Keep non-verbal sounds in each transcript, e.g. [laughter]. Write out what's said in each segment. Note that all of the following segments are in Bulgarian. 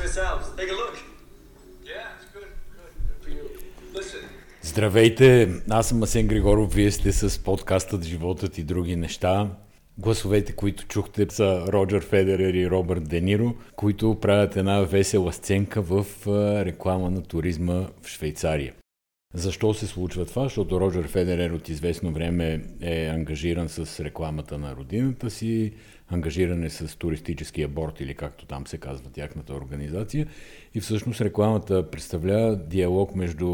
Swiss Alps. Take a look. Yeah, it's good. Good. Good for you. Listen. Здравейте, аз съм Асен Григоров, вие сте с подкастът Животът и други неща. Гласовете, които чухте са Роджер Федерер и Робърт Дениро, които правят една весела сценка в реклама на туризма в Швейцария. Защо се случва това? Защото Роджер Федерер от известно време е ангажиран с рекламата на родината си, ангажиран е с туристическия борт или както там се казва тяхната организация. И всъщност рекламата представлява диалог между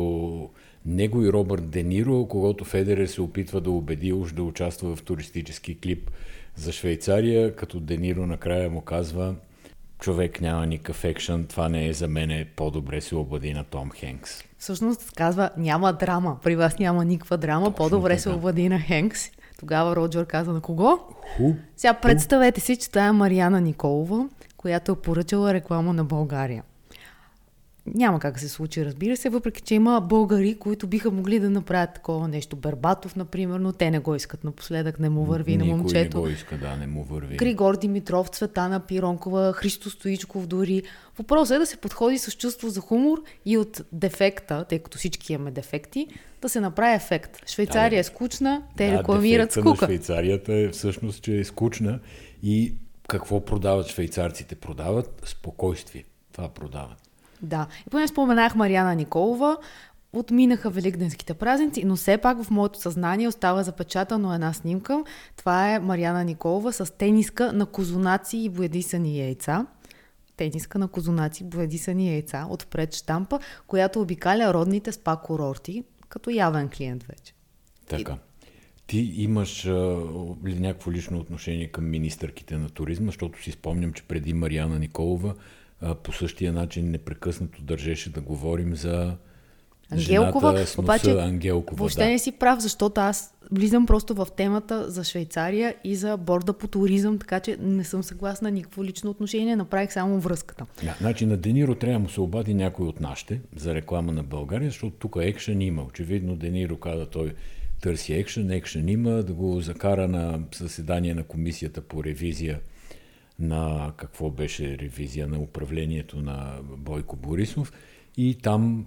него и Робърт Дениро, когато Федерер се опитва да убеди уж да участва в туристически клип за Швейцария, като Дениро накрая му казва човек няма никакъв екшън, това не е за мен, по-добре се обади на Том Хенкс. Всъщност казва, няма драма, при вас няма никаква драма, Точно по-добре така. се обади на Хенкс. Тогава Роджер каза на кого? Ху? Сега представете си, че това е Марияна Николова, която е поръчала реклама на България. Няма как да се случи, разбира се, въпреки че има българи, които биха могли да направят такова нещо. Бербатов, например, но те не го искат напоследък, не му върви Никой на момчето. не го иска, да, не му върви. Григор Димитров, Цветана Пиронкова, Христо Стоичков дори. Въпросът е да се подходи с чувство за хумор и от дефекта, тъй като всички имаме дефекти, да се направи ефект. Швейцария да, е скучна, те да, рекламират скука. на Швейцарията е всъщност, че е скучна и какво продават швейцарците? Продават спокойствие. Това продават. Да. И поне споменах Марияна Николова, отминаха великденските празници, но все пак в моето съзнание остава запечатано една снимка. Това е Марияна Николова с тениска на козунаци и боядисани яйца. Тениска на козунаци, боядисани яйца, отпред штампа, която обикаля родните спа курорти, като явен клиент вече. Така. Ти имаш а, някакво лично отношение към министърките на туризма, защото си спомням, че преди Марияна Николова по същия начин непрекъснато държеше да говорим за Ангелкова, жената с носа, обаче Ангелкова. Въобще да. не си прав, защото аз влизам просто в темата за Швейцария и за борда по туризъм, така че не съм съгласна никакво лично отношение, направих само връзката. Да, значи на Дениро трябва му се обади някой от нашите за реклама на България, защото тук екшен има. Очевидно Дениро каза той търси екшен, екшен има, да го закара на заседание на комисията по ревизия на какво беше ревизия на управлението на Бойко Борисов и там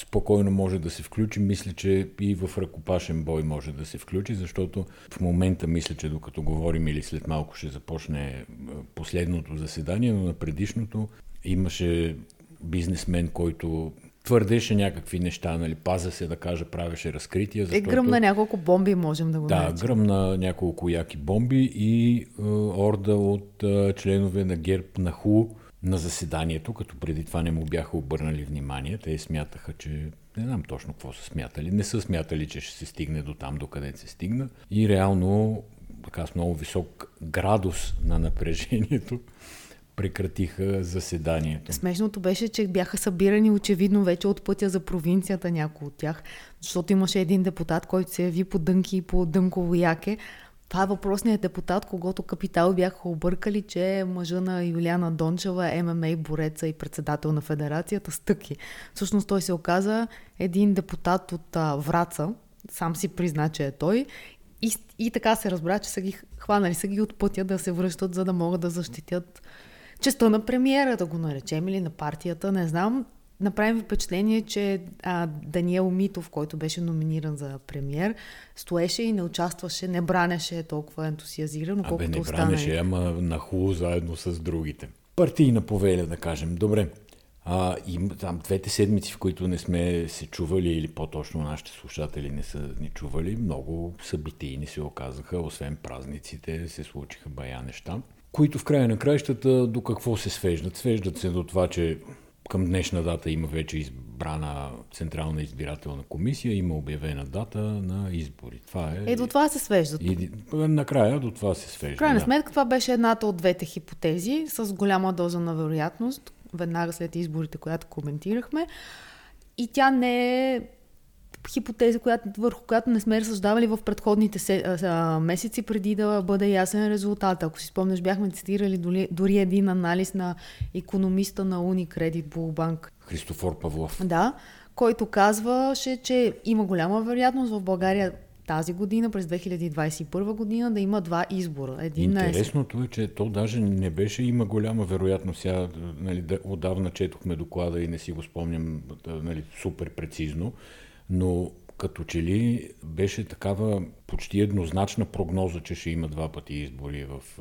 спокойно може да се включи. Мисля, че и в ръкопашен бой може да се включи, защото в момента мисля, че докато говорим или след малко ще започне е, последното заседание, но на предишното имаше бизнесмен, който твърдеше някакви неща, нали, паза се да кажа, правеше разкрития. Е, защото... Е, гръмна няколко бомби, можем да го Да, наречем. гръмна няколко яки бомби и е, орда от е, членове на ГЕРБ на ХУ на заседанието, като преди това не му бяха обърнали внимание. Те смятаха, че не знам точно какво са смятали. Не са смятали, че ще се стигне до там, до къде се стигна. И реално, така с много висок градус на напрежението, прекратиха заседанието. Смешното беше, че бяха събирани очевидно вече от пътя за провинцията някои от тях, защото имаше един депутат, който се яви по дънки и по дънково яке. Това е въпросният депутат, когато Капитал бяха объркали, че е мъжа на Юлиана Дончева, ММА бореца и председател на федерацията Стъки. Всъщност той се оказа един депутат от а, Враца, сам си призна, че е той, и, и така се разбра, че са ги хванали са ги от пътя да се връщат, за да могат да защитят честа на премиера, да го наречем, или на партията, не знам. Направим впечатление, че а, Даниел Митов, който беше номиниран за премиер, стоеше и не участваше, не бранеше толкова ентусиазирано, колкото не бранеше, ама наху заедно с другите. Партийна повеля, да кажем. Добре. А, и там двете седмици, в които не сме се чували, или по-точно нашите слушатели не са ни чували, много събитийни се оказаха, освен празниците, се случиха бая неща които в края на краищата до какво се свеждат? Свеждат се до това, че към днешна дата има вече избрана Централна избирателна комисия, има обявена дата на избори. Това е. Е, до това се свеждат. И, накрая до това се свежда. В крайна да. сметка това беше едната от двете хипотези с голяма доза на вероятност, веднага след изборите, която коментирахме. И тя не е хипотеза, която, върху която не сме разсъждавали в предходните се, а, месеци, преди да бъде ясен резултат. Ако си спомняш, бяхме цитирали дори, дори един анализ на економиста на Unicredit Bullbank. Христофор Павлов. Да, който казваше, че има голяма вероятност в България тази година, през 2021 година, да има два избора. Един. Интересното е, че то даже не беше, има голяма вероятност. Сега, нали, да, отдавна четохме доклада и не си го спомням нали, супер прецизно, но като че ли беше такава почти еднозначна прогноза, че ще има два пъти избори в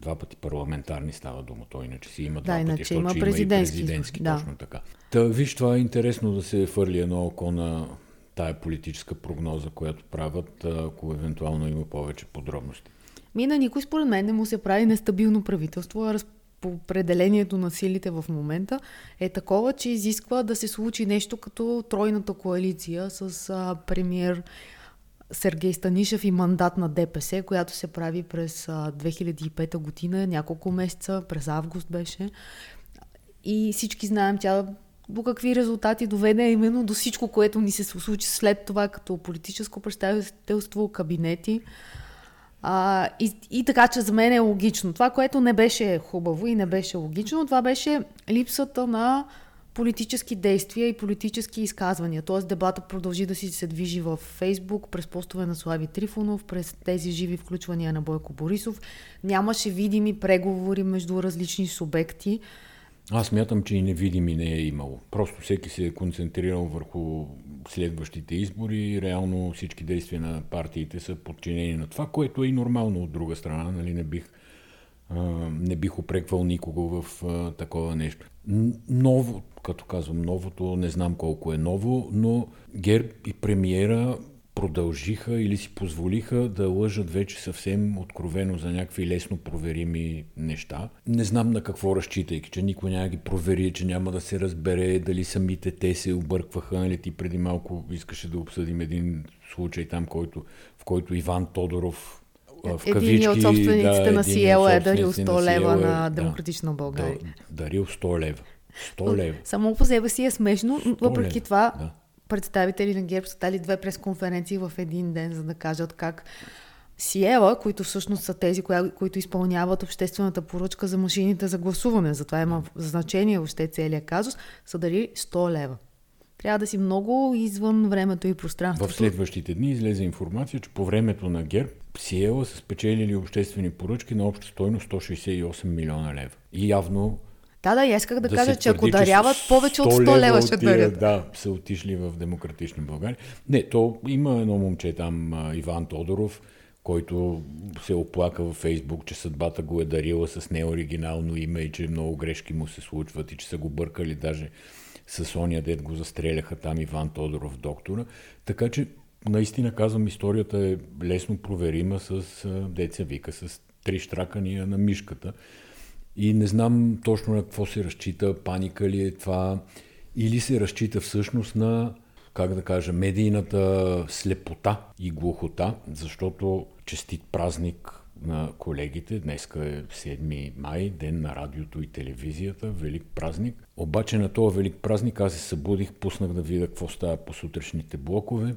два пъти парламентарни става дума. Той иначе си има два Да, пъти, иначе защото има ще има и президентски, президентски, да. точно така. Та, виж, това е интересно да се фърли едно око на тая политическа прогноза, която правят, ако евентуално има повече подробности. Ми на никой според мен не му се прави нестабилно правителство, а по определението на силите в момента е такова, че изисква да се случи нещо като тройната коалиция с а, премьер Сергей Станишев и мандат на ДПС, която се прави през а, 2005 година, няколко месеца, през август беше. И всички знаем тя до какви резултати доведе именно до всичко, което ни се случи след това като политическо представителство, кабинети. А, и, и така, че за мен е логично. Това, което не беше хубаво и не беше логично, това беше липсата на политически действия и политически изказвания. Тоест дебата продължи да си се движи в Фейсбук, през постове на Слави Трифонов, през тези живи включвания на Бойко Борисов. Нямаше видими преговори между различни субекти. Аз мятам, че и невидими не е имало. Просто всеки се е концентрирал върху следващите избори реално всички действия на партиите са подчинени на това, което е и нормално от друга страна. Нали? Не, бих, не бих опреквал никого в такова нещо. Ново, като казвам новото, не знам колко е ново, но ГЕРБ и премиера продължиха или си позволиха да лъжат вече съвсем откровено за някакви лесно проверими неща. Не знам на какво разчитайки, че никой няма ги провери, че няма да се разбере дали самите те се объркваха. Нали ти преди малко искаше да обсъдим един случай там, който, в който Иван Тодоров в кавички, от собствениците да, на Сиела е дарил собствениците 100 лева на да, Демократична България. Да, дарил 100 лева. 100 лева. Само по себе си е смешно, но въпреки лева, това да. Представители на ГЕРБ са дали две пресконференции в един ден, за да кажат как Сиела, които всъщност са тези, коя, които изпълняват обществената поръчка за машините за гласуване, затова има значение въобще целият казус, са дали 100 лева. Трябва да си много извън времето и пространството. В следващите дни излезе информация, че по времето на ГЕРБ Сиела са спечелили обществени поръчки на обща стойност 168 милиона лева. И явно Да, да, аз исках да, да кажа, че ако даряват, повече от 100 лева ще от тия, дарят. Да, са отишли в Демократична България. Не, то има едно момче там, Иван Тодоров, който се оплака във Фейсбук, че съдбата го е дарила с неоригинално име и че много грешки му се случват и че са го бъркали даже с ония дед го застреляха там Иван Тодоров, доктора. Така че, наистина казвам, историята е лесно проверима с деца вика, с три штракания на мишката. И не знам точно на какво се разчита, паника ли е това, или се разчита всъщност на, как да кажа, медийната слепота и глухота, защото честит празник на колегите. Днеска е 7 май, ден на радиото и телевизията, велик празник. Обаче на този велик празник аз се събудих, пуснах да видя какво става по сутрешните блокове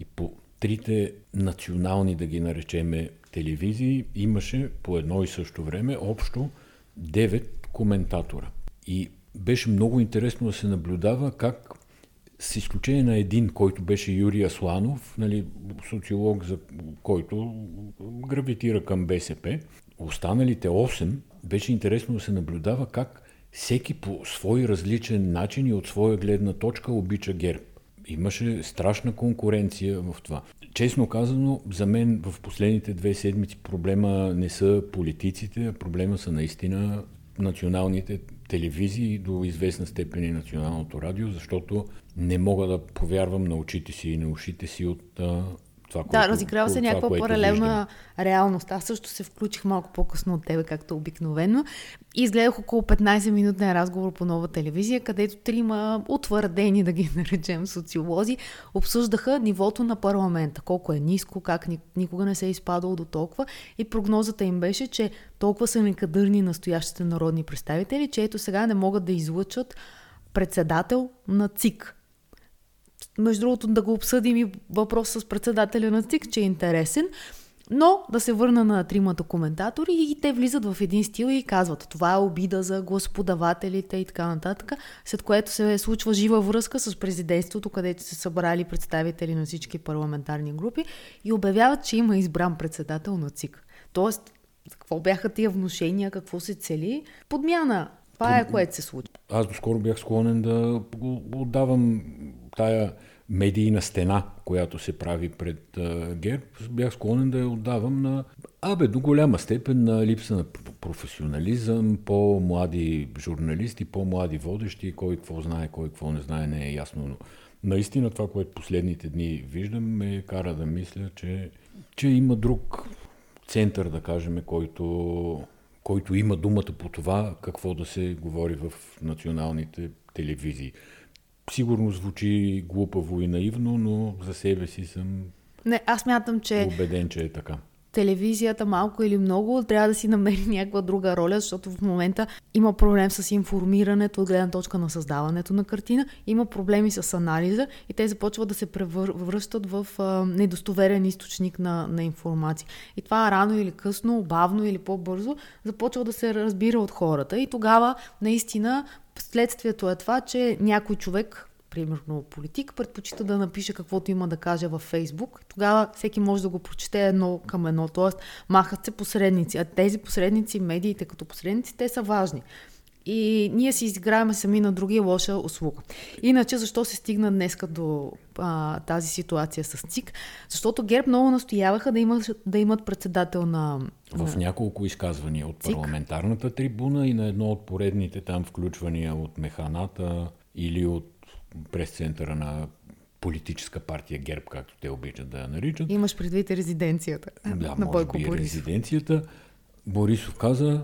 и по трите национални, да ги наречеме, телевизии имаше по едно и също време общо 9 коментатора. И беше много интересно да се наблюдава как с изключение на един, който беше Юрий Асланов, нали, социолог, за който гравитира към БСП, останалите 8 беше интересно да се наблюдава как всеки по свой различен начин и от своя гледна точка обича ГЕРБ. Имаше страшна конкуренция в това. Честно казано, за мен в последните две седмици проблема не са политиците, а проблема са наистина националните телевизии до известна степен и националното радио, защото не мога да повярвам на очите си и на ушите си от а, това, което Да, разиграва се някаква което паралелна реалност. Аз също се включих малко по-късно от тебе, както обикновено. И изгледах около 15-минутен разговор по нова телевизия, където трима утвърдени, да ги [laughs] наречем, социолози, обсъждаха нивото на парламента. Колко е ниско, как ни- никога не се е изпадало до толкова. И прогнозата им беше, че толкова са некадърни настоящите народни представители, че ето сега не могат да излъчат председател на ЦИК. Между другото, да го обсъдим и въпрос с председателя на ЦИК, че е интересен. Но да се върна на тримата коментатори и те влизат в един стил и казват това е обида за господавателите и така нататък, след което се случва жива връзка с президентството, където се събрали представители на всички парламентарни групи и обявяват, че има избран председател на ЦИК. Тоест, какво бяха тия внушения, какво се цели? Подмяна. Това е което се случва. Аз доскоро бях склонен да го отдавам тая медийна стена, която се прави пред ГЕРБ, бях склонен да я отдавам на, абе, до голяма степен на липса на професионализъм, по-млади журналисти, по-млади водещи, кой какво знае, кой какво не знае, не е ясно. Но наистина това, което последните дни виждам, ме кара да мисля, че, че има друг център, да кажем, който, който има думата по това какво да се говори в националните телевизии. Сигурно звучи глупаво и наивно, но за себе си съм Не, аз мятам, че убеден, че е така телевизията малко или много трябва да си намери някаква друга роля, защото в момента има проблем с информирането от гледна точка на създаването на картина, има проблеми с анализа и те започват да се превръщат в а, недостоверен източник на, на информация. И това рано или късно, бавно или по-бързо започва да се разбира от хората и тогава наистина следствието е това, че някой човек примерно политик, предпочита да напише каквото има да каже във Фейсбук. Тогава всеки може да го прочете едно към едно, т.е. махат се посредници. А тези посредници, медиите като посредници, те са важни. И ние си изиграем сами на други лоша услуга. Иначе, защо се стигна днеска до а, тази ситуация с ЦИК? Защото ГЕРБ много настояваха да имат, да имат председател на... В няколко изказвания от парламентарната трибуна и на едно от поредните там включвания от механата или от през центъра на политическа партия ГЕРБ, както те обичат да я наричат. Имаш предвид резиденцията да, на Бойко би Борисов. резиденцията. Борисов каза,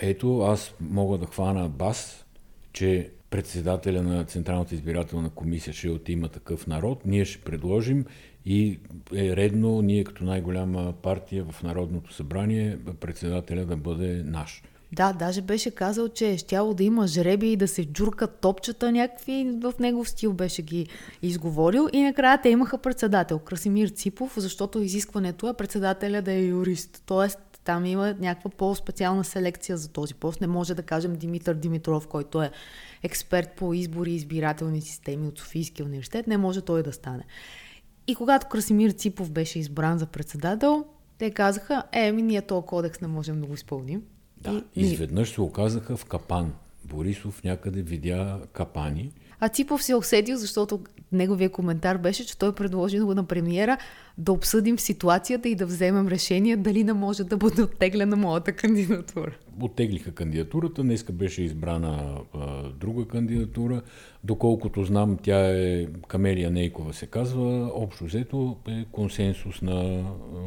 ето аз мога да хвана бас, че председателя на Централната избирателна комисия ще от има такъв народ, ние ще предложим и е редно ние като най-голяма партия в Народното събрание председателя да бъде наш. Да, даже беше казал, че е щяло да има жреби и да се джуркат топчета някакви, в негов стил беше ги изговорил и накрая те имаха председател, Красимир Ципов, защото изискването е председателя да е юрист. Тоест там има някаква по-специална селекция за този пост. Не може да кажем Димитър Димитров, който е експерт по избори и избирателни системи от Софийския университет, не може той да стане. И когато Красимир Ципов беше избран за председател, те казаха, е, ми ние този кодекс не можем да го изпълним. Да, и, изведнъж се оказаха в капан. Борисов някъде видя капани. А Ципов се усетил, защото неговия коментар беше, че той предложи на премиера да обсъдим ситуацията и да вземем решение дали не може да бъде оттеглена моята кандидатура. Оттеглиха кандидатурата, днеска беше избрана а, друга кандидатура. Доколкото знам, тя е Камелия Нейкова се казва. Общо взето е консенсус на,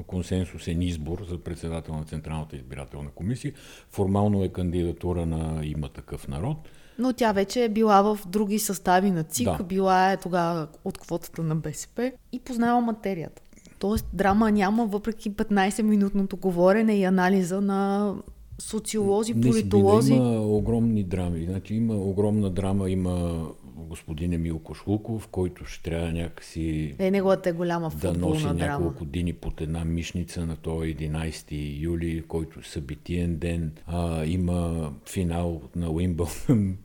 консенсусен избор за председател на Централната избирателна комисия. Формално е кандидатура на има такъв народ. Но тя вече е била в други състави на ЦИК, да. била е тогава от квотата на БСП и познава материята. Тоест драма няма, въпреки 15-минутното говорене и анализа на социолози, политолози. Не има огромни драми. Значи има огромна драма, има господин Емил Кошлуков, който ще трябва някакси е, неговата е голяма да носи драма. няколко дни под една мишница на този 11 юли, който е събитиен ден. А, има финал на Уимбълдън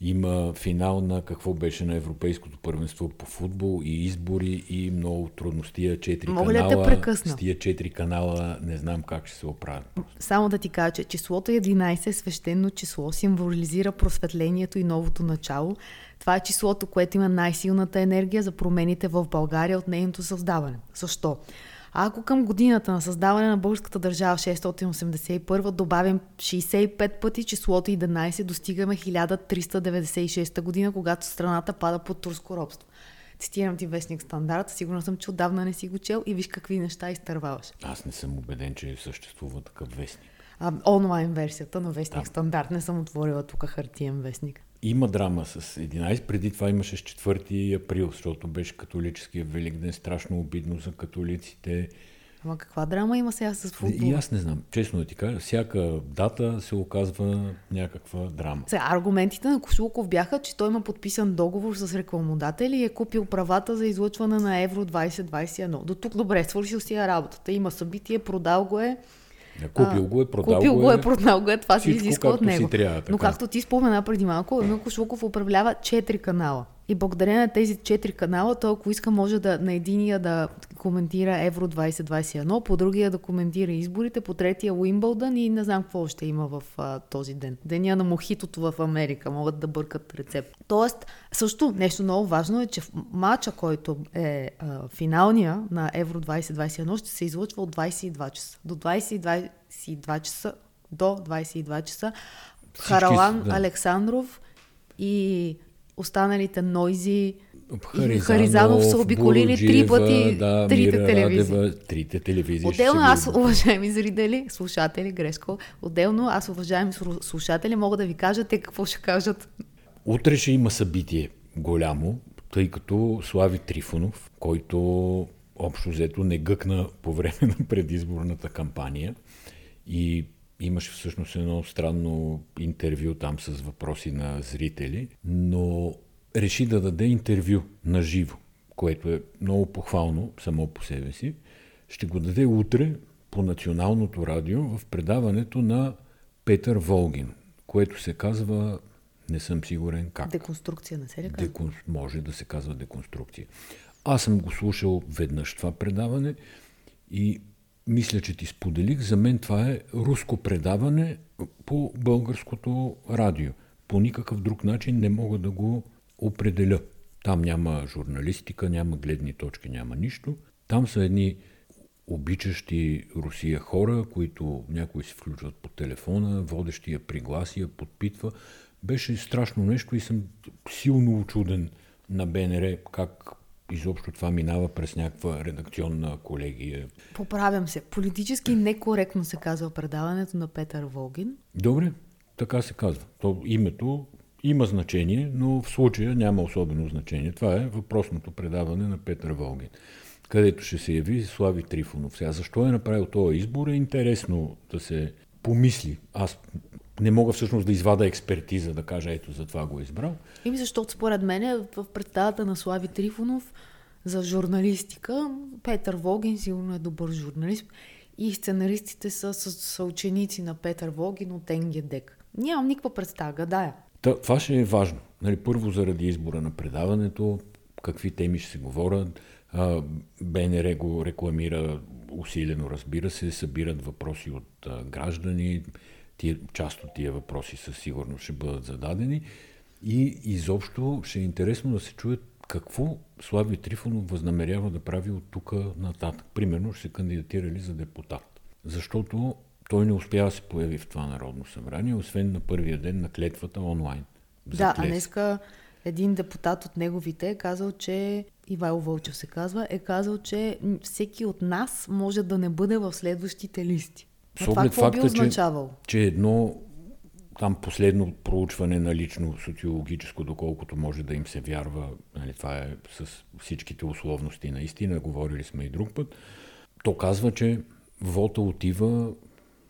има финал на какво беше на Европейското първенство по футбол и избори и много трудности. Четири Мога канала, ли да те прекъсна? С тия четири канала не знам как ще се оправят. Само да ти кажа, че числото 11 е свещено число, символизира просветлението и новото начало. Това е числото, което има най-силната енергия за промените в България от нейното създаване. Защо? Ако към годината на създаване на българската държава 681 добавим 65 пъти числото 11, достигаме 1396 година, когато страната пада под турско робство. Цитирам ти вестник стандарт, сигурно съм, че отдавна не си го чел и виж какви неща изтърваваш. Аз не съм убеден, че съществува такъв вестник. А, онлайн версията на вестник да. стандарт. Не съм отворила тук хартиен вестник. Има драма с 11. Преди това имаше с 4 април, защото беше католическия Великден. Страшно обидно за католиците. Ама каква драма има сега с футбол? И аз не знам, честно да ти кажа, всяка дата се оказва някаква драма. Сега, аргументите на Кошулков бяха, че той има подписан договор с рекламодатели и е купил правата за излъчване на Евро 2021. До тук добре, свършил си я работата. Има събитие, продал го е. Купил го е, продал Купил го е, продал го е, това се изисква от него. трябва, така. Но както ти спомена преди малко, Емил Кошлуков управлява 4 канала. И благодарение на тези 4 канала, той ако иска може да на единия да коментира Евро 2021, по другия да коментира изборите, по третия Уимбълдън и не знам какво още има в а, този ден. Деня на мохитото в Америка, могат да бъркат рецепт. Тоест, също нещо много важно е, че матча, който е а, финалния на Евро 2021, ще се излъчва от 22 часа. До 22 часа, до 22 часа Всички Харалан да. Александров и останалите Нойзи Харизанов, Харизанов са обиколили три пъти да, трите Мира телевизии. Радева, трите телевизии. Отделно аз, уважаеми зрители, слушатели, грешко, отделно аз, уважаеми слу- слушатели, мога да ви кажа те какво ще кажат. Утре ще има събитие голямо, тъй като Слави Трифонов, който общо взето не гъкна по време [laughs] на предизборната кампания и имаше всъщност едно странно интервю там с въпроси на зрители, но реши да даде интервю на живо, което е много похвално само по себе си. Ще го даде утре по националното радио в предаването на Петър Волгин, което се казва, не съм сигурен как. Деконструкция на се ли казва? Декон... Може да се казва деконструкция. Аз съм го слушал веднъж това предаване и мисля, че ти споделих. За мен това е руско предаване по българското радио. По никакъв друг начин не мога да го определя. Там няма журналистика, няма гледни точки, няма нищо. Там са едни обичащи Русия хора, които някои се включват по телефона, водещия пригласия, подпитва. Беше страшно нещо и съм силно очуден на БНР как изобщо това минава през някаква редакционна колегия. Поправям се. Политически некоректно се казва предаването на Петър Волгин. Добре, така се казва. То името има значение, но в случая няма особено значение. Това е въпросното предаване на Петър Волгин, където ще се яви Слави Трифонов. Сега, защо е направил този избор е интересно да се помисли. Аз не мога всъщност да извада експертиза, да кажа ето за това го е избрал. Ими защото според мен в представата на Слави Трифонов за журналистика, Петър Волгин сигурно е добър журналист и сценаристите са, са, са ученици на Петър Волгин от НГДЕК. Нямам никаква представа, гадая. Та, това ще е важно. Нали, първо заради избора на предаването, какви теми ще се говорят. БНР го рекламира усилено, разбира се, събират въпроси от граждани. Тия, част от тия въпроси със сигурност ще бъдат зададени. И изобщо ще е интересно да се чуе какво Слави Трифонов възнамерява да прави от тук нататък. Примерно ще се кандидатира ли за депутат. Защото той не успя да се появи в това Народно събрание, освен на първия ден на клетвата онлайн. Да, а днеска един депутат от неговите е казал, че Ивайло Вълчев се казва, е казал, че всеки от нас може да не бъде в следващите листи. С оглед факта, че, че едно там последно проучване на лично социологическо, доколкото може да им се вярва, нали, това е с всичките условности наистина, говорили сме и друг път, то казва, че вота отива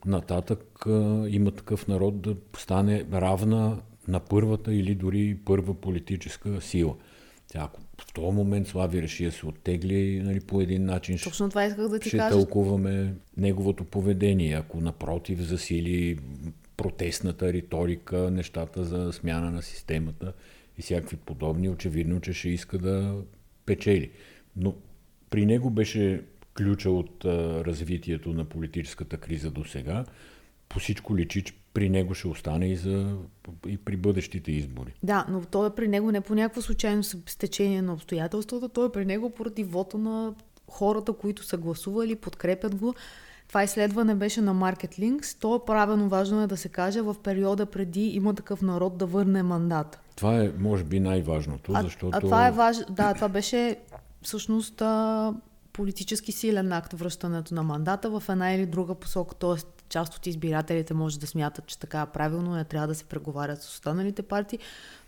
нататък, а, има такъв народ да стане равна на първата или дори първа политическа сила. Тя, ако в този момент Слави реши да се оттегли нали, по един начин, Точно това исках да ти ще кажа. тълкуваме неговото поведение. Ако напротив засили протестната риторика, нещата за смяна на системата и всякакви подобни, очевидно, че ще иска да печели. Но при него беше ключа от а, развитието на политическата криза до сега. По всичко личи, че при него ще остане и, за, и при бъдещите избори. Да, но той е при него не по някакво случайно стечение на обстоятелствата, той е при него поради вота на хората, които са гласували, подкрепят го. Това изследване беше на Market Links. То е правено важно е да се каже в периода преди има такъв народ да върне мандата. Това е, може би, най-важното, А, защото... а това е важно. Да, това беше всъщност политически силен акт връщането на мандата в една или друга посока. Тоест, част от избирателите може да смятат, че така е правилно, не трябва да се преговарят с останалите партии.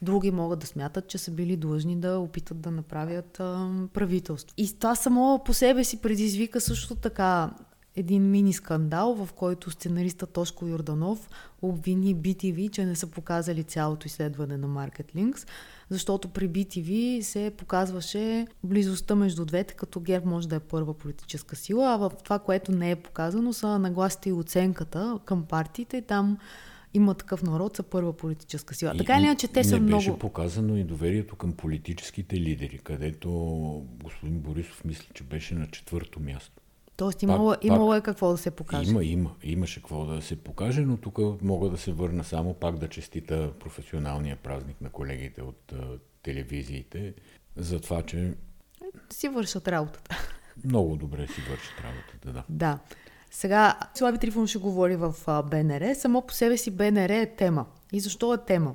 Други могат да смятат, че са били длъжни да опитат да направят а, правителство. И това само по себе си предизвика също така един мини скандал, в който сценариста Тошко Йорданов обвини BTV, че не са показали цялото изследване на Market Links, защото при BTV се показваше близостта между двете, като ГЕРБ може да е първа политическа сила, а в това, което не е показано, са нагласите и оценката към партиите. Там има такъв народ, са първа политическа сила. И, така или иначе, те са не много... беше показано и доверието към политическите лидери, където господин Борисов мисли, че беше на четвърто място. Тоест имало, Пак- имало е какво да се покаже. Има, има. Имаше какво да се покаже, но тук мога да се върна само пак да честита професионалния празник на колегите от а, телевизиите за това, че Си вършат работата. много добре си вършат работата. Да. Да. Сега Слави Трифон ще говори в БНР. Само по себе си БНР е тема. И защо е тема?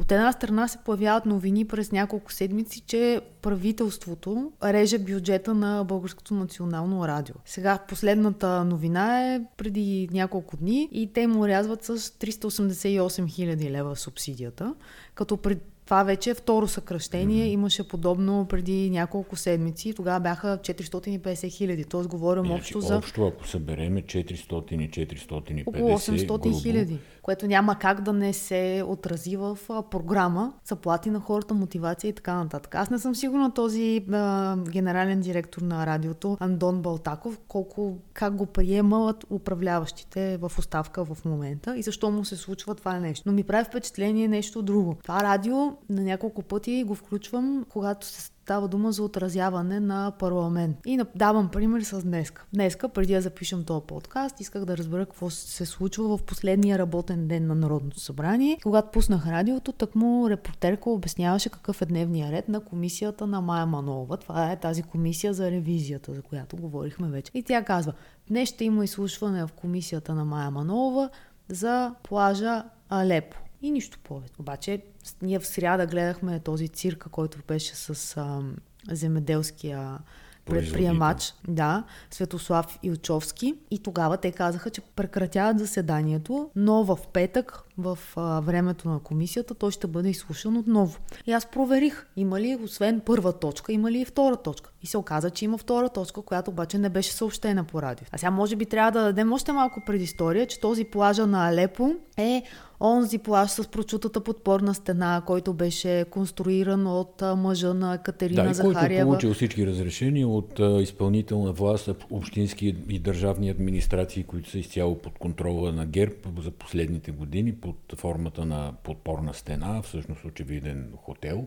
От една страна се появяват новини през няколко седмици, че правителството реже бюджета на Българското национално радио. Сега последната новина е преди няколко дни и те му рязват с 388 хиляди лева субсидията, като пред това вече е второ съкръщение. Имаше подобно преди няколко седмици. Тогава бяха 450 хиляди. Тоест говорим Иначе, общо за общо, ако събереме 400 и 450, около 800 грубо, хиляди, което няма как да не се отрази в програма, заплати на хората, мотивация и така нататък. Аз не съм сигурна този а, генерален директор на радиото, Андон Балтаков, колко, как го приемат управляващите в оставка в момента и защо му се случва това нещо. Но ми прави впечатление нещо друго. Това радио на няколко пъти го включвам, когато се става дума за отразяване на парламент. И давам пример с днеска. Днеска, преди да запишем този подкаст, исках да разбера какво се случва в последния работен ден на Народното събрание. Когато пуснах радиото, так му репортерка обясняваше какъв е дневния ред на комисията на Майя Манова. Това е тази комисия за ревизията, за която говорихме вече. И тя казва, днес ще има изслушване в комисията на Майя Манова за плажа Алепо. И нищо повече. Обаче, ние в сряда гледахме този цирка, който беше с а, земеделския предприемач, да, Светослав Илчовски. И тогава те казаха, че прекратяват заседанието, но в петък, в а, времето на комисията, той ще бъде изслушан отново. И аз проверих, има ли, освен първа точка, има ли и втора точка. И се оказа, че има втора точка, която обаче не беше съобщена по радио. А сега може би трябва да дадем още малко предистория, че този плажа на Алепо е онзи плаж с прочутата подпорна стена, който беше конструиран от мъжа на Катерина Да, и който е Захариева. получил всички разрешения от а, изпълнителна власт, общински и държавни администрации, които са изцяло под контрола на ГЕРБ за последните години под формата на подпорна стена, всъщност очевиден хотел.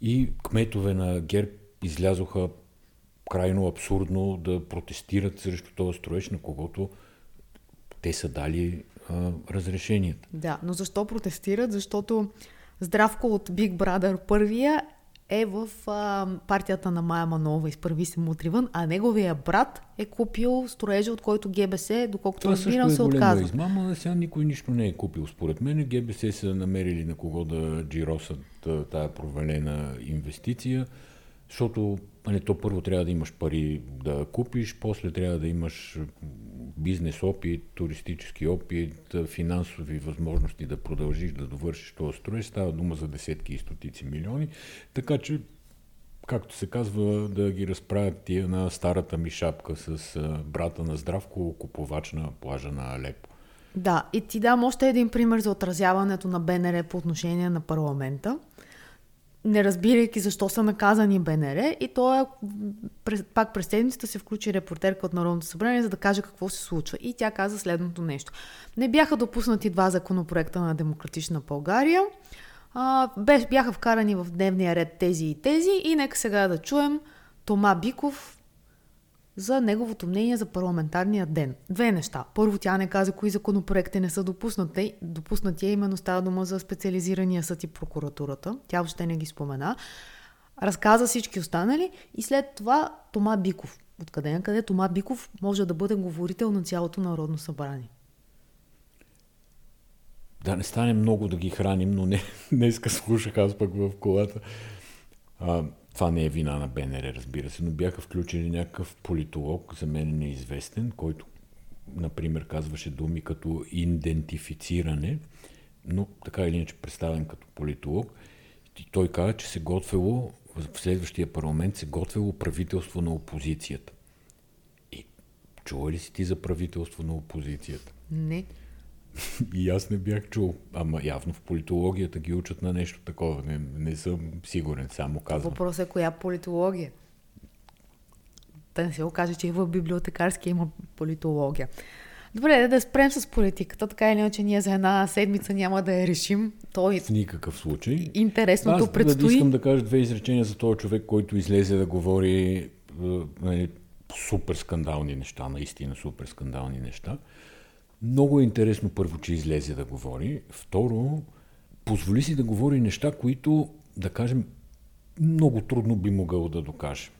И кметове на ГЕРБ излязоха крайно абсурдно да протестират срещу този строеж, на когото те са дали а, разрешенията. Да, но защо протестират? Защото Здравко от Big Brother първия е в а, партията на Майя Манова, изправи се мутривън, а неговия брат е купил строежа, от който ГБС, доколкото разбирам, е се отказва. измама, сега никой нищо не е купил. Според мен ГБС са намерили на кого да джиросат тая провалена инвестиция, защото нали, то първо трябва да имаш пари да купиш, после трябва да имаш бизнес опит, туристически опит, финансови възможности да продължиш да довършиш този строеж. Става дума за десетки и стотици милиони, така че както се казва, да ги разправят тия на старата ми шапка с брата на Здравко, купувач на плажа на Алепо. Да, и ти дам още един пример за отразяването на БНР по отношение на парламента. Не разбирайки защо са наказани БНР, и то е през, пак през седмицата се включи репортерка от Народното събрание, за да каже какво се случва. И тя каза следното нещо. Не бяха допуснати два законопроекта на Демократична България. А, бяха вкарани в дневния ред тези и тези. И нека сега да чуем Тома Биков, за неговото мнение за парламентарния ден. Две неща. Първо, тя не каза кои законопроекти не са допуснати. Допуснати е именно става дума за специализирания съд и прокуратурата. Тя въобще не ги спомена. Разказа всички останали и след това Тома Биков. Откъде на къде Тома Биков може да бъде говорител на цялото Народно събрание? Да не стане много да ги храним, но не, [laughs] днеска слушах аз пък в колата. А, това не е вина на БНР, разбира се, но бяха включили някакъв политолог, за мен неизвестен, който например, казваше думи като идентифициране, но така или иначе представен като политолог. И той каза, че се готвело, в следващия парламент се готвело правителство на опозицията. И чува ли си ти за правителство на опозицията? Не. [laughs] И аз не бях чул. Ама явно в политологията ги учат на нещо такова. Не, не съм сигурен, само казвам. Въпросът е коя политология. Да не се окаже, че и в библиотекарски има политология. Добре, да спрем с политиката, така или иначе ние за една седмица няма да я решим. Той В никакъв случай. интересното Аз предстои. Да искам да кажа две изречения за този човек, който излезе да говори е, нали, супер скандални неща, наистина супер скандални неща. Много е интересно първо, че излезе да говори. Второ, позволи си да говори неща, които, да кажем, много трудно би могъл да докаже.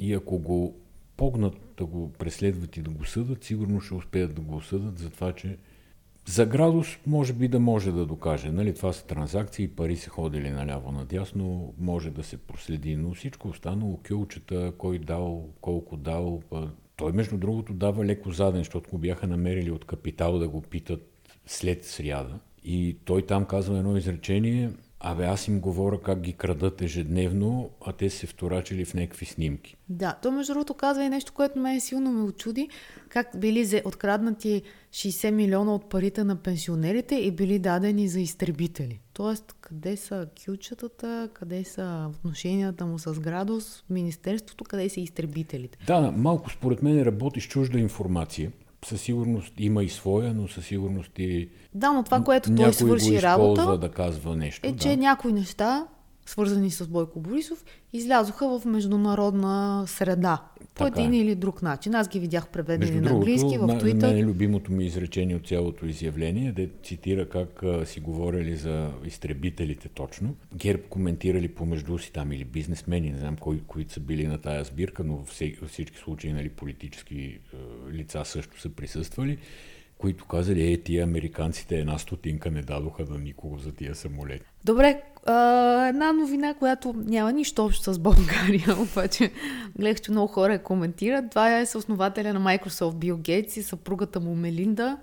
И ако го погнат да го преследват и да го съдат, сигурно ще успеят да го осъдат за това, че за градус може би да може да докаже. Нали, това са транзакции, пари се ходили наляво-надясно, може да се проследи, но всичко останало, кюлчета, кой дал, колко дал. Той, между другото, дава леко заден, защото го бяха намерили от капитал да го питат след сряда. И той там казва едно изречение, абе аз им говоря как ги крадат ежедневно, а те се вторачили в някакви снимки. Да, то между другото казва и нещо, което мен силно ме очуди, как били откраднати 60 милиона от парите на пенсионерите и били дадени за изтребители. Тоест, къде са кючетата, къде са отношенията му с градус, Министерството, къде са изтребителите. Да, малко според мен работи с чужда информация. Със сигурност има и своя, но със сигурност и Да, но това, което той го свърши използва работа, да казва нещо. е, да. че някои неща, свързани с Бойко Борисов, излязоха в международна среда. По Така е. един или друг начин. Аз ги видях преведени Между на английски другото, в Twitter. мен е любимото ми изречение от цялото изявление, де цитира как а, си говорили за изтребителите точно. ГЕРБ коментирали помежду си там или бизнесмени, не знам кои, които са били на тая сбирка, но във всички случаи нали, политически а, лица също са присъствали, които казали, е, тия американците една стотинка не дадоха на никого за тия самолети. Добре, а, една новина, която няма нищо общо с България, [laughs] обаче гледах, че много хора я коментират. Това е с основателя на Microsoft Бил Гейтс и съпругата му Мелинда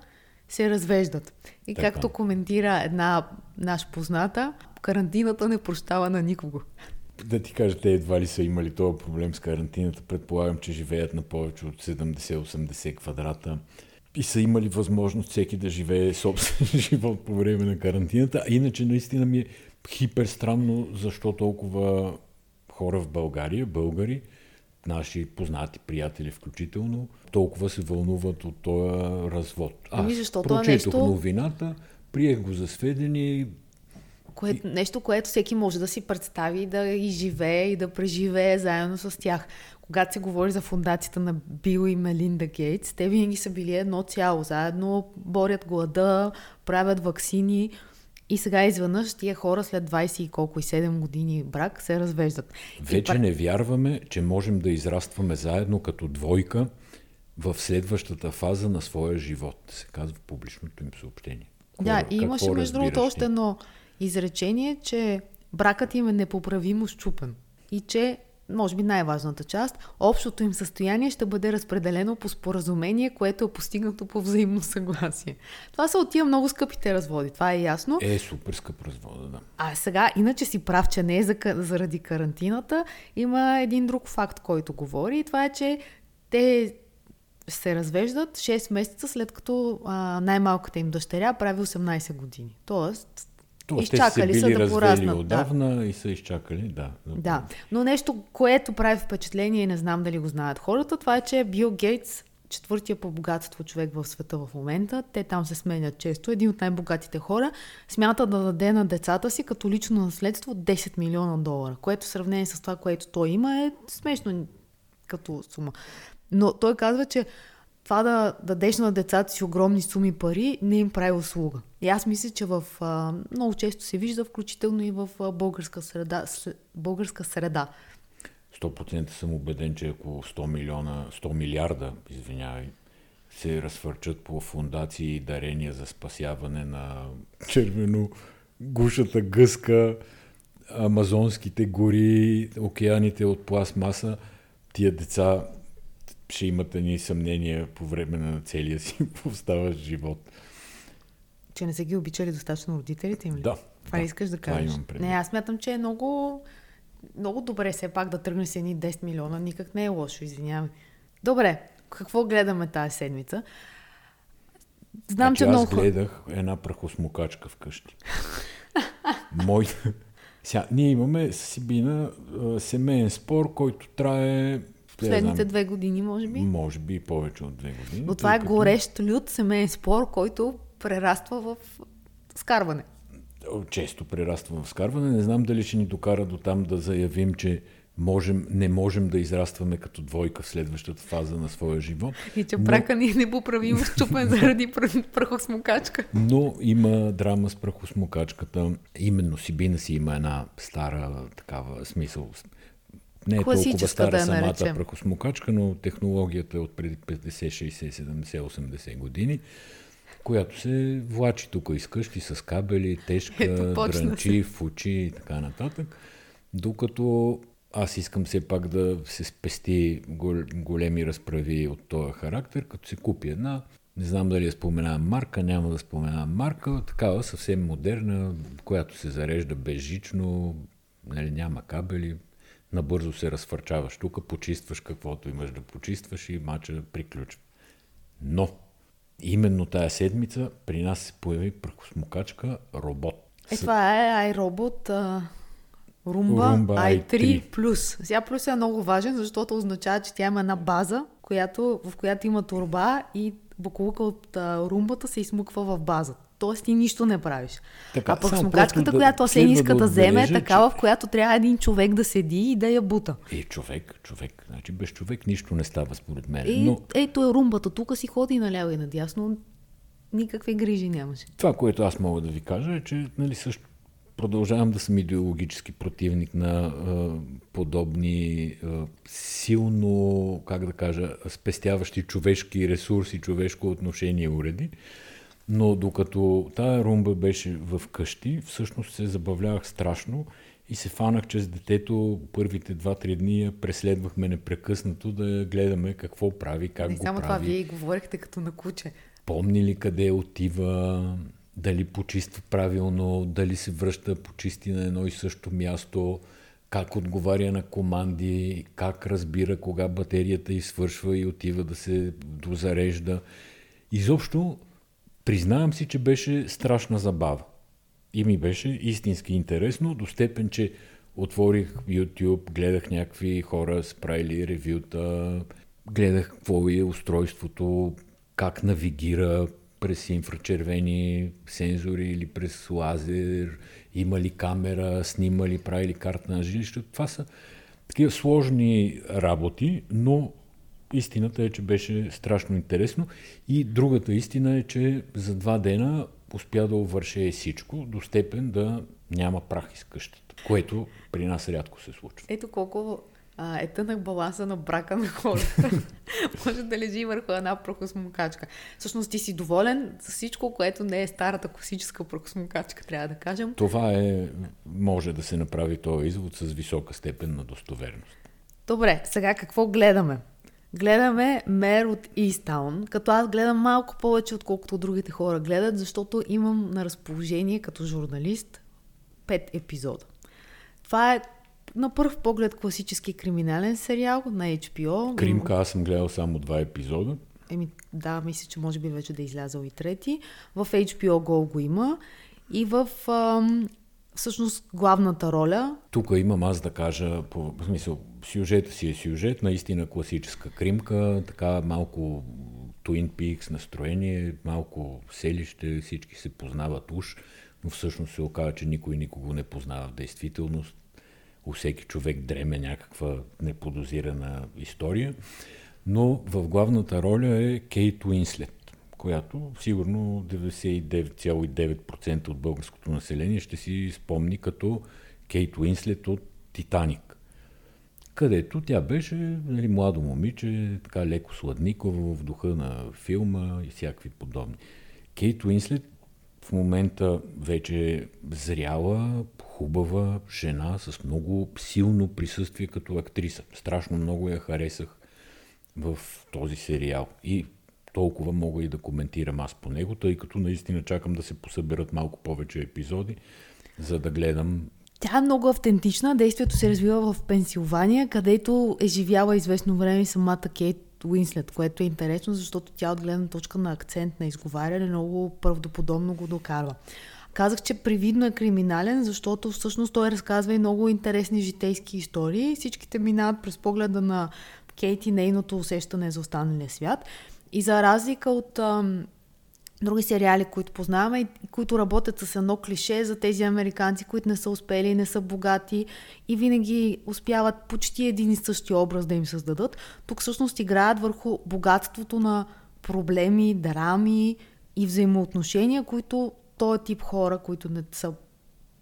се развеждат. И Така. както коментира една наш позната, карантината не прощава на никого. Да ти кажа, те едва ли са имали този проблем с карантината. Предполагам, че живеят на повече от 70-80 квадрата и са имали възможност всеки да живее собствен [laughs] живот по време на карантината. А иначе наистина ми е хипер странно, защо толкова хора в България, българи, наши познати приятели включително, толкова се вълнуват от този развод. Аз Ами, защото е прочетох нещо- новината, приех го за сведение, Кое, нещо, което всеки може да си представи да изживее и да преживее заедно с тях. Когато се говори за фундацията на Бил и Мелинда Гейтс, те винаги са били едно цяло. Заедно борят глада, правят ваксини и сега изведнъж тия хора след 20 и колко и 7 години брак се развеждат. И Вече пар- не вярваме, че можем да израстваме заедно като двойка в следващата фаза на своя живот, се казва в публичното им съобщение. Да, Хора, и имаше между другото още едно изречение, че бракът им е непоправимо щупен и че, може би най-важната част, общото им състояние ще бъде разпределено по споразумение, което е постигнато по взаимно съгласие. Това са от тия много скъпите разводи, това е ясно. Е, супер скъп развода, да. А сега, иначе си прав, че не е за, заради карантината. Има един друг факт, който говори и това е, че те се развеждат 6 месеца след като а, най-малката им дъщеря прави 18 години. Тоест, Тоест, те са изчакали са да пораснат. Да. отдавна и са изчакали, да. Да, но нещо, което прави впечатление и не знам дали го знаят хората, това е, че Бил Гейтс, четвъртия по богатство човек в света в момента, те там се сменят често, един от най-богатите хора, смята да даде на децата си като лично наследство 10 милиона долара, което в сравнение с това, което той има е смешно като сума. Но той казва, че това да дадеш на децата си огромни суми пари не им прави услуга. И аз мисля, че в, а, много често се вижда, включително и в а, българска среда, с, българска среда. 100% съм убеден, че ако 100 милиона, 100 милиарда, извинявай, се разфърчат по фундации и дарения за спасяване на червено гушата гъска, амазонските гори, океаните от пластмаса, тия деца ще имате ни съмнения по време на целия си [laughs] оставащ живот. Че не са ги обичали достатъчно родителите им ли? Да. Това да, искаш да кажеш? Не, аз мятам, че е много, много добре все пак да тръгнеш с едни 10 милиона. Никак не е лошо, извинявай. Добре, какво гледаме тази седмица? Знам, значи, че аз много гледах една прахосмокачка вкъщи. [laughs] Мой... Сега, ние имаме с Сибина семейен спор, който трае... Последните не две години, може би. Може би повече от две години. Но това е горещ люд семейен спор, който прераства в скарване. често прераства в скарване. Не знам дали ще ни докара до там да заявим, че можем, не можем да израстваме като двойка в следващата фаза на своя живот. И че Но- брака ни е непоправимо [laughs] щупен заради пр- прахосмокачка. Но има драма с прахосмокачката. Именно Сибина си има една стара такава смисъл. Не е толкова стара да самата наречем. прахосмокачка, но технологията е от преди 50, 60, 70, 80 години, която се влачи тук изкъщи с кабели, тежка, Ето, дрънчи, в очи и така нататък. Докато аз искам все пак да се спести гол- големи разправи от този характер, като се купи една, не знам дали я споменавам марка, няма да споменавам марка, такава съвсем модерна, която се зарежда безжично, нали, няма кабели, набързо се разфърчаваш тук, почистваш каквото имаш да почистваш и мача приключва. Но, именно тая седмица при нас се появи прахосмокачка робот. Е, С- това е iRobot а, Roomba, Roomba i3 i3. Plus. Сега плюс е много важен, защото означава, че тя има една база, която, в която има турба и буклука от а, румбата се измуква в база. Тоест ти нищо не правиш. Така, а пък просто да- която Асен иска да вземе, е такава, че- в която трябва един човек да седи и да я бута. Е, човек, човек. Значи без човек нищо не става според мен. И Но ето е румбата, тук си ходи наляво и надясно, никакви грижи нямаше. това, което аз мога да ви кажа е, че нали, също продължавам да съм идеологически противник на а, подобни а, силно, как да кажа, спестяващи човешки ресурси, човешко отношение уреди. Но докато тая румба беше в къщи, всъщност се забавлявах страшно и се фанах, че с детето първите 2-3 дни я преследвахме непрекъснато да гледаме какво прави, как Не го само това, прави вие и говорихте като на куче. помни ли къде отива, дали почиства правилно, дали се връща почисти на едно и също място, как отговаря на команди, как разбира кога батерията изсвършва и отива да се дозарежда. Изобщо, признавам си, че беше страшна забава. И ми беше истински интересно, до степен, че отворих YouTube, гледах някакви хора с правили ревюта, гледах какво е устройството, как навигира през инфрачервени сензори или през лазер, има ли камера, снима ли, прави ли карта на жилището. Това са такива сложни работи, но истината е, че беше страшно интересно. И другата истина е, че за два дена успя да увърше всичко, до степен да няма прах из къщата, което при нас рядко се случва. Ето колко а, е тънък баланса на брака на хората. [laughs] Може да лежи върху една прахосмокачка. Всъщност ти си доволен с всичко, което не е старата класическа прахосмокачка, трябва да кажем. Това е, може да се направи този извод с висока степен на достоверност. Добре, сега какво гледаме? Гледаме Мер от Истаун, като аз гледам малко повече, отколкото другите хора гледат, защото имам на разположение като журналист пет епизода. Това е на първ поглед класически криминален сериал на HBO. Кримка, аз съм гледал само два епизода. Еми, да, мисля, че може би вече да е излязъл и трети. В HBO Go го има. И в ам, всъщност главната роля Тук имам аз да кажа, по в смисъл, сюжета си е сюжет, наистина класическа кримка, така малко Twin Peaks настроение, малко селище, всички се познават уж, но всъщност се оказа, че никой никого не познава в действителност. У всеки човек дреме някаква неподозирана история. Но в главната роля е Кейт Уинслет, която сигурно 99,9% от българското население ще си спомни като Кейт Уинслет от Титаник където тя беше нали, младо момиче, така леко сладниково в духа на филма и всякакви подобни. Кейт Уинслет в момента вече е зряла, хубава жена с много силно присъствие като актриса. Страшно много я харесах в този сериал. И толкова мога и да коментирам аз по него, тъй като наистина чакам да се посъберат малко повече епизоди, за да гледам Тя е много автентична. Действието се развива в Пенсилвания, където е живяла известно време самата Кейт Уинслет, което е интересно, защото тя от гледна точка на акцент на изговаряне много правдоподобно го докарва. Казах, че привидно е криминален, защото всъщност той разказва и много интересни житейски истории. Всичките минават през погледа на Кейт и нейното усещане за останалия свят. И за разлика от ам, други сериали, които познаваме и които работят с едно клише за тези американци, които не са успели, не са богати и винаги успяват почти един и същи образ да им създадат. Тук всъщност играят върху богатството на проблеми, драми и взаимоотношения, които този тип хора, които не са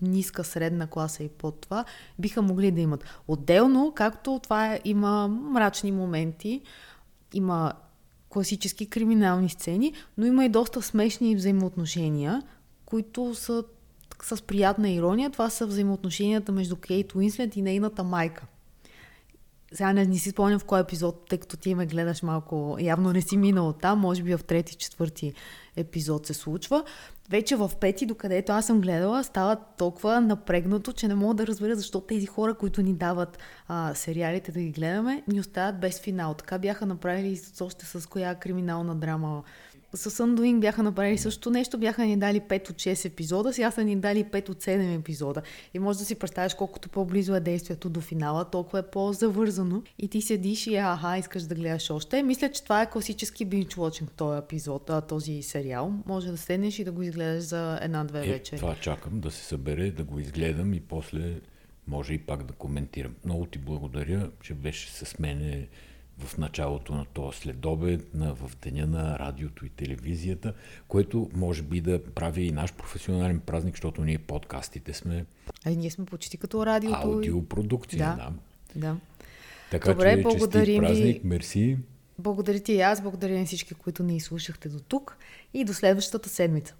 ниска средна класа и под това, биха могли да имат. Отделно, както това е, има мрачни моменти, има класически криминални сцени, но има и доста смешни взаимоотношения, които са с приятна ирония. Това са взаимоотношенията между Кейт Уинслет и нейната майка. Сега не, не си спомням в кой епизод, тъй като ти ме гледаш малко, явно не си минал там, може би в трети, четвърти епизод се случва. Вече в пети, докъдето аз съм гледала, става толкова напрегнато, че не мога да разбера защо тези хора, които ни дават а, сериалите да ги гледаме, ни остават без финал. Така бяха направили още с коя криминална драма с Undoing бяха направили също нещо, бяха ни дали 5 от 6 епизода, сега са ни дали 5 от 7 епизода. И може да си представиш колкото по-близо е действието до финала, толкова е по-завързано. И ти седиш и аха, искаш да гледаш още. Мисля, че това е класически binge watching този епизод, този сериал. Може да седнеш и да го изгледаш за една-две е, вечери. Това чакам да се събере, да го изгледам и после може и пак да коментирам. Много ти благодаря, че беше с мене в началото на този следобед, на, в деня на радиото и телевизията, което може би да прави и наш професионален празник, защото ние подкастите сме А ние сме почти като радиото. Аудиопродукция, да. да. да. Така Добре, че благодарим празник, мерси. Благодаря ти и аз, благодаря на всички, които ни изслушахте до тук и до следващата седмица.